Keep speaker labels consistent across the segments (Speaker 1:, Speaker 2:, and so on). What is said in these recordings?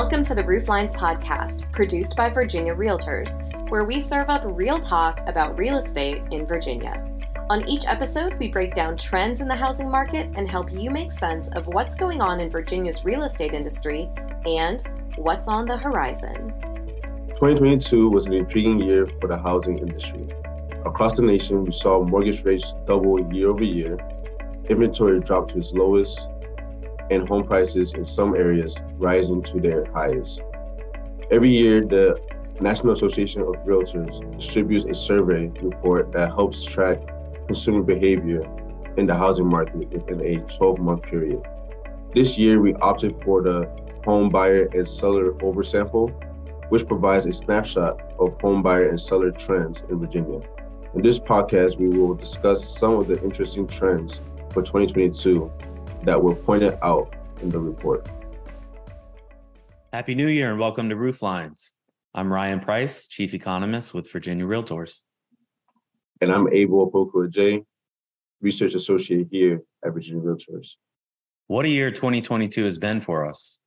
Speaker 1: Welcome to the Rooflines podcast, produced by Virginia Realtors, where we serve up real talk about real estate in Virginia. On each episode, we break down trends in the housing market and help you make sense of what's going on in Virginia's real estate industry and what's on the horizon.
Speaker 2: 2022 was an intriguing year for the housing industry. Across the nation, we saw mortgage rates double year over year, inventory drop to its lowest, and home prices in some areas rising to their highest. Every year, the National Association of Realtors distributes a survey report that helps track consumer behavior in the housing market within a 12 month period. This year, we opted for the home buyer and seller oversample, which provides a snapshot of home buyer and seller trends in Virginia. In this podcast, we will discuss some of the interesting trends for 2022 that were pointed out in the report.
Speaker 3: Happy New Year and welcome to Rooflines. I'm Ryan Price, Chief Economist with Virginia Realtors.
Speaker 2: And I'm Abel Opoku Research Associate here at Virginia Realtors.
Speaker 3: What a year 2022 has been for us.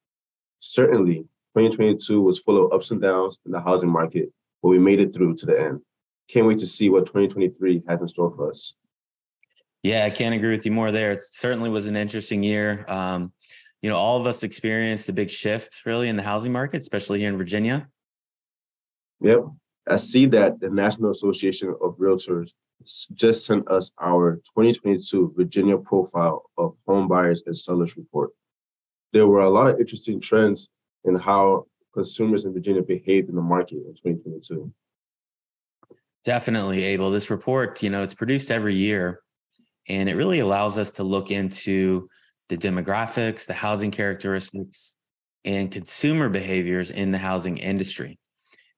Speaker 2: Certainly, 2022 was full of ups and downs in the housing market, but we made it through to the end. Can't wait to see what 2023 has in store for us.
Speaker 3: Yeah, I can't agree with you more there. It certainly was an interesting year. Um, you know, all of us experienced a big shift really in the housing market, especially here in Virginia.
Speaker 2: Yep. I see that the National Association of Realtors just sent us our 2022 Virginia profile of home buyers and sellers report. There were a lot of interesting trends in how consumers in Virginia behaved in the market in 2022.
Speaker 3: Definitely, Abel. This report, you know, it's produced every year and it really allows us to look into the demographics, the housing characteristics, and consumer behaviors in the housing industry.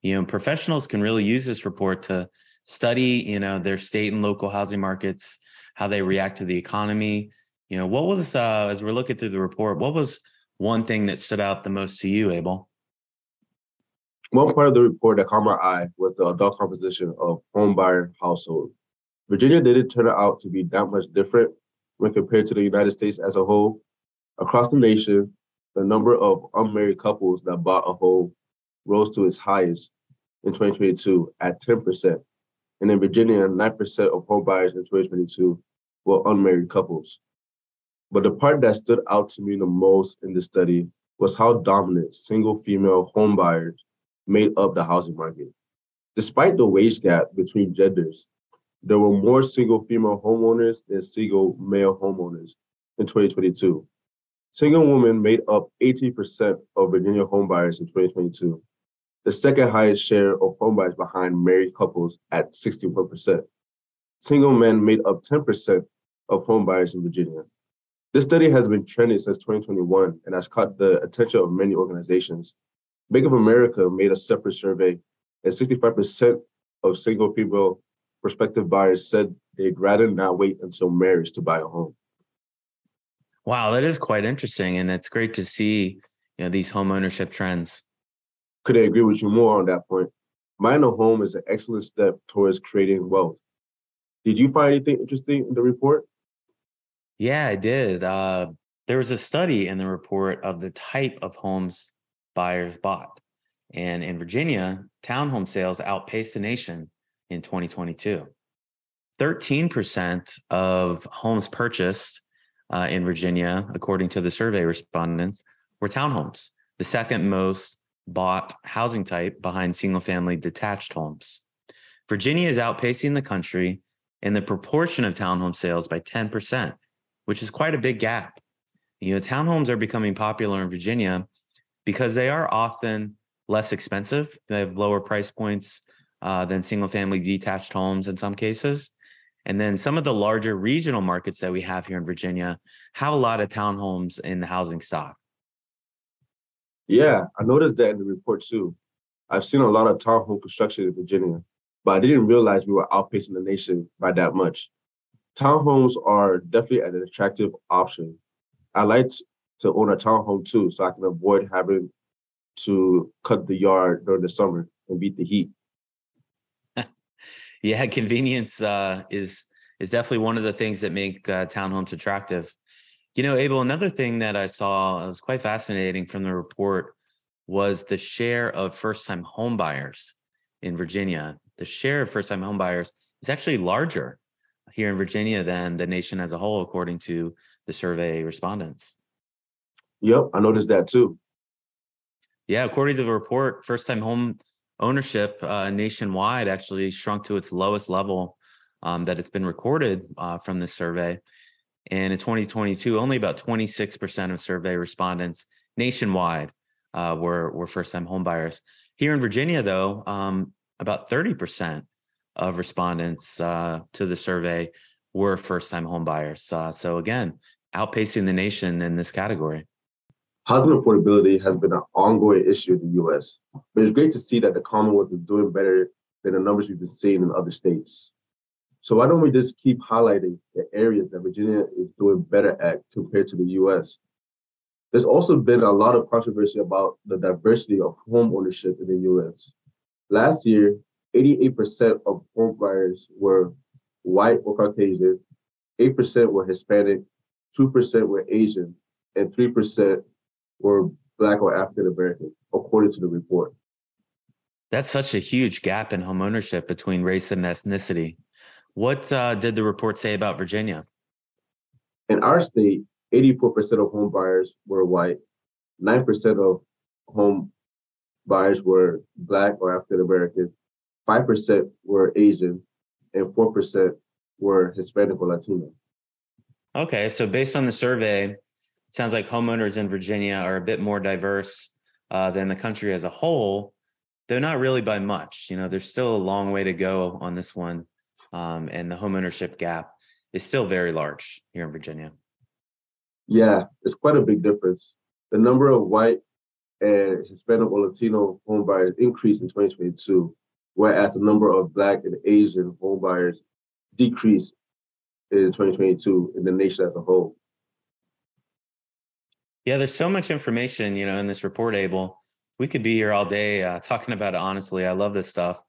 Speaker 3: You know, professionals can really use this report to study, you know, their state and local housing markets, how they react to the economy. You know, what was uh, as we're looking through the report, what was one thing that stood out the most to you, Abel?
Speaker 2: One part of the report that caught my eye was the adult composition of home buyer household. Virginia didn't turn out to be that much different when compared to the United States as a whole. Across the nation, the number of unmarried couples that bought a home rose to its highest in 2022 at 10%. And in Virginia, 9% of home buyers in 2022 were unmarried couples. But the part that stood out to me the most in the study was how dominant single female home buyers made up the housing market. Despite the wage gap between genders, there were more single female homeowners than single male homeowners in 2022. Single women made up 18% of Virginia homebuyers in 2022, the second highest share of homebuyers behind married couples at 61%. Single men made up 10% of homebuyers in Virginia. This study has been trending since 2021 and has caught the attention of many organizations. Bank of America made a separate survey, and 65% of single female prospective buyers said they'd rather not wait until marriage to buy a home.
Speaker 3: Wow, that is quite interesting. And it's great to see you know, these home ownership trends.
Speaker 2: Couldn't agree with you more on that point. Buying a home is an excellent step towards creating wealth. Did you find anything interesting in the report?
Speaker 3: Yeah, I did. Uh, there was a study in the report of the type of homes buyers bought. And in Virginia, townhome sales outpaced the nation in 2022. 13% of homes purchased uh, in Virginia, according to the survey respondents, were townhomes, the second most bought housing type behind single family detached homes. Virginia is outpacing the country in the proportion of townhome sales by 10%, which is quite a big gap. You know, townhomes are becoming popular in Virginia because they are often less expensive. They have lower price points uh, than single family detached homes in some cases. And then some of the larger regional markets that we have here in Virginia have a lot of townhomes in the housing stock.
Speaker 2: Yeah, I noticed that in the report too. I've seen a lot of townhome construction in Virginia, but I didn't realize we were outpacing the nation by that much. Townhomes are definitely an attractive option. I like to own a townhome too, so I can avoid having to cut the yard during the summer and beat the heat
Speaker 3: yeah, convenience uh, is is definitely one of the things that make uh, townhomes attractive. You know, Abel, another thing that I saw was quite fascinating from the report was the share of first time homebuyers in Virginia. The share of first time homebuyers is actually larger here in Virginia than the nation as a whole, according to the survey respondents.
Speaker 2: Yep, I noticed that too.
Speaker 3: Yeah, according to the report, first time home ownership uh, nationwide actually shrunk to its lowest level um, that it's been recorded uh, from this survey. And in 2022, only about 26% of survey respondents nationwide uh, were, were first time homebuyers. Here in Virginia, though, um, about 30% of respondents uh, to the survey were first time homebuyers. Uh, so, again, outpacing the nation in this category.
Speaker 2: Housing affordability has been an ongoing issue in the US, but it's great to see that the Commonwealth is doing better than the numbers we've been seeing in other states. So why don't we just keep highlighting the areas that Virginia is doing better at compared to the US? There's also been a lot of controversy about the diversity of home ownership in the US. Last year, 88% of home buyers were white or Caucasian, 8% were Hispanic, 2% were Asian, and 3% were Black or African American, according to the report.
Speaker 3: That's such a huge gap in homeownership between race and ethnicity. What uh, did the report say about Virginia?
Speaker 2: In our state, 84% of home buyers were white, 9% of home buyers were Black or African American, 5% were Asian, and 4% were Hispanic or Latino.
Speaker 3: Okay, so based on the survey, sounds like homeowners in Virginia are a bit more diverse uh, than the country as a whole. They're not really by much. You know, there's still a long way to go on this one um, and the homeownership gap is still very large here in Virginia.
Speaker 2: Yeah, it's quite a big difference. The number of white and Hispanic or Latino homebuyers increased in 2022, whereas the number of Black and Asian homebuyers decreased in 2022 in the nation as a whole.
Speaker 3: Yeah, there's so much information, you know, in this report, Abel. We could be here all day uh, talking about it. Honestly, I love this stuff.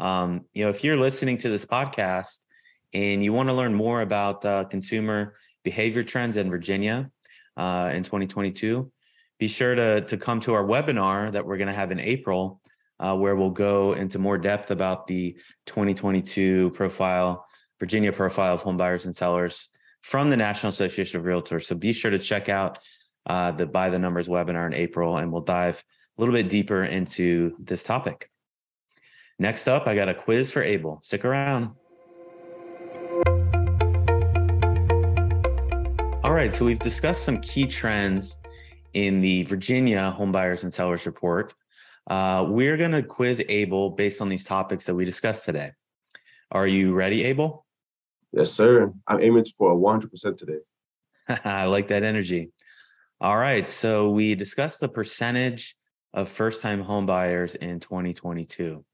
Speaker 3: Um, you know, if you're listening to this podcast and you want to learn more about uh, consumer behavior trends in Virginia uh, in 2022, be sure to, to come to our webinar that we're going to have in April, uh, where we'll go into more depth about the 2022 profile, Virginia profile of home buyers and sellers from the National Association of Realtors. So be sure to check out uh, the By the Numbers webinar in April, and we'll dive a little bit deeper into this topic. Next up, I got a quiz for Abel. Stick around. All right, so we've discussed some key trends in the Virginia Homebuyers and Sellers Report. Uh, we're going to quiz Abel based on these topics that we discussed today. Are you ready, Abel?
Speaker 2: Yes, sir. I'm aiming for a 100% today.
Speaker 3: I like that energy. All right, so we discussed the percentage of first time homebuyers in 2022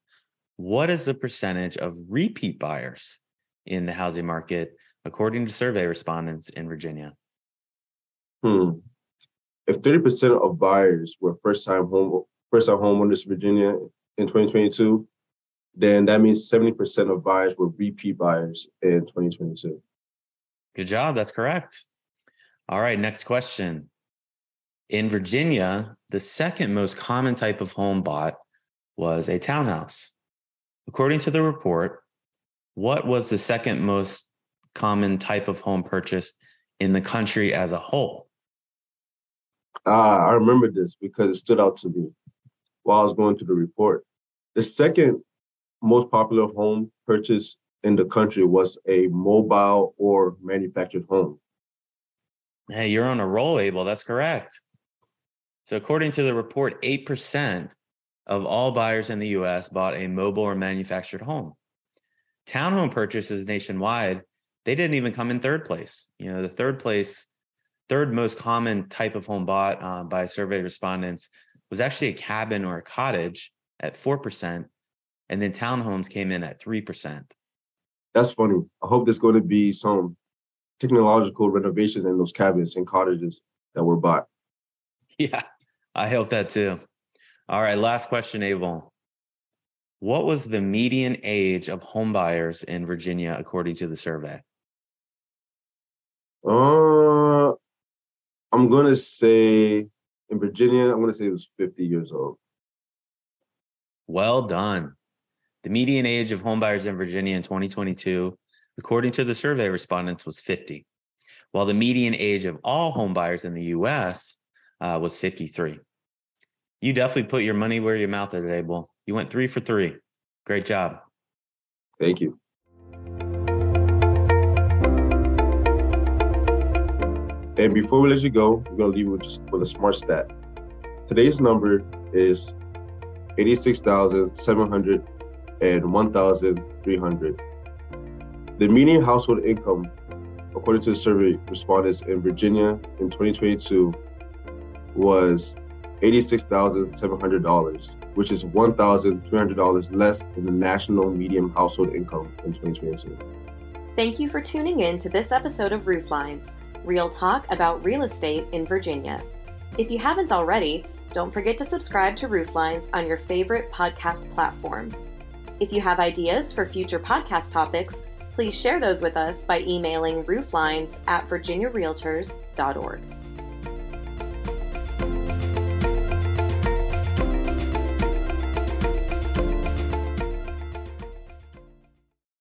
Speaker 3: what is the percentage of repeat buyers in the housing market according to survey respondents in Virginia?
Speaker 2: Hmm. If 30% of buyers were first-time home first-time homeowners in Virginia in 2022, then that means 70% of buyers were repeat buyers in 2022.
Speaker 3: Good job. That's correct. All right, next question. In Virginia, the second most common type of home bought was a townhouse. According to the report, what was the second most common type of home purchased in the country as a whole?
Speaker 2: Ah, I remember this because it stood out to me while I was going through the report. The second most popular home purchase in the country was a mobile or manufactured home.
Speaker 3: Hey, you're on a roll, Abel. That's correct. So, according to the report, 8% of all buyers in the US bought a mobile or manufactured home. Townhome purchases nationwide, they didn't even come in third place. You know, the third place, third most common type of home bought uh, by survey respondents was actually a cabin or a cottage at 4%, and then townhomes came in at 3%.
Speaker 2: That's funny. I hope there's going to be some technological renovations in those cabins and cottages that were bought.
Speaker 3: Yeah, I hope that too. All right, last question, Abel. What was the median age of homebuyers in Virginia according to the survey?
Speaker 2: Uh, I'm gonna say in Virginia, I want to say it was 50 years old.
Speaker 3: Well done. The median age of homebuyers in Virginia in 2022, according to the survey respondents, was 50, while the median age of all homebuyers in the US uh, was 53. You definitely put your money where your mouth is, Abel. You went three for three. Great job.
Speaker 2: Thank you. And before we let you go, we're gonna leave you with just with a smart stat. Today's number is 86,700 and 1,300. The median household income, according to the survey respondents in Virginia in 2022, was $86,700, which is $1,300 less than the national median household income in 2022.
Speaker 1: Thank you for tuning in to this episode of Rooflines, real talk about real estate in Virginia. If you haven't already, don't forget to subscribe to Rooflines on your favorite podcast platform. If you have ideas for future podcast topics, please share those with us by emailing rooflines at virginiarealtors.org.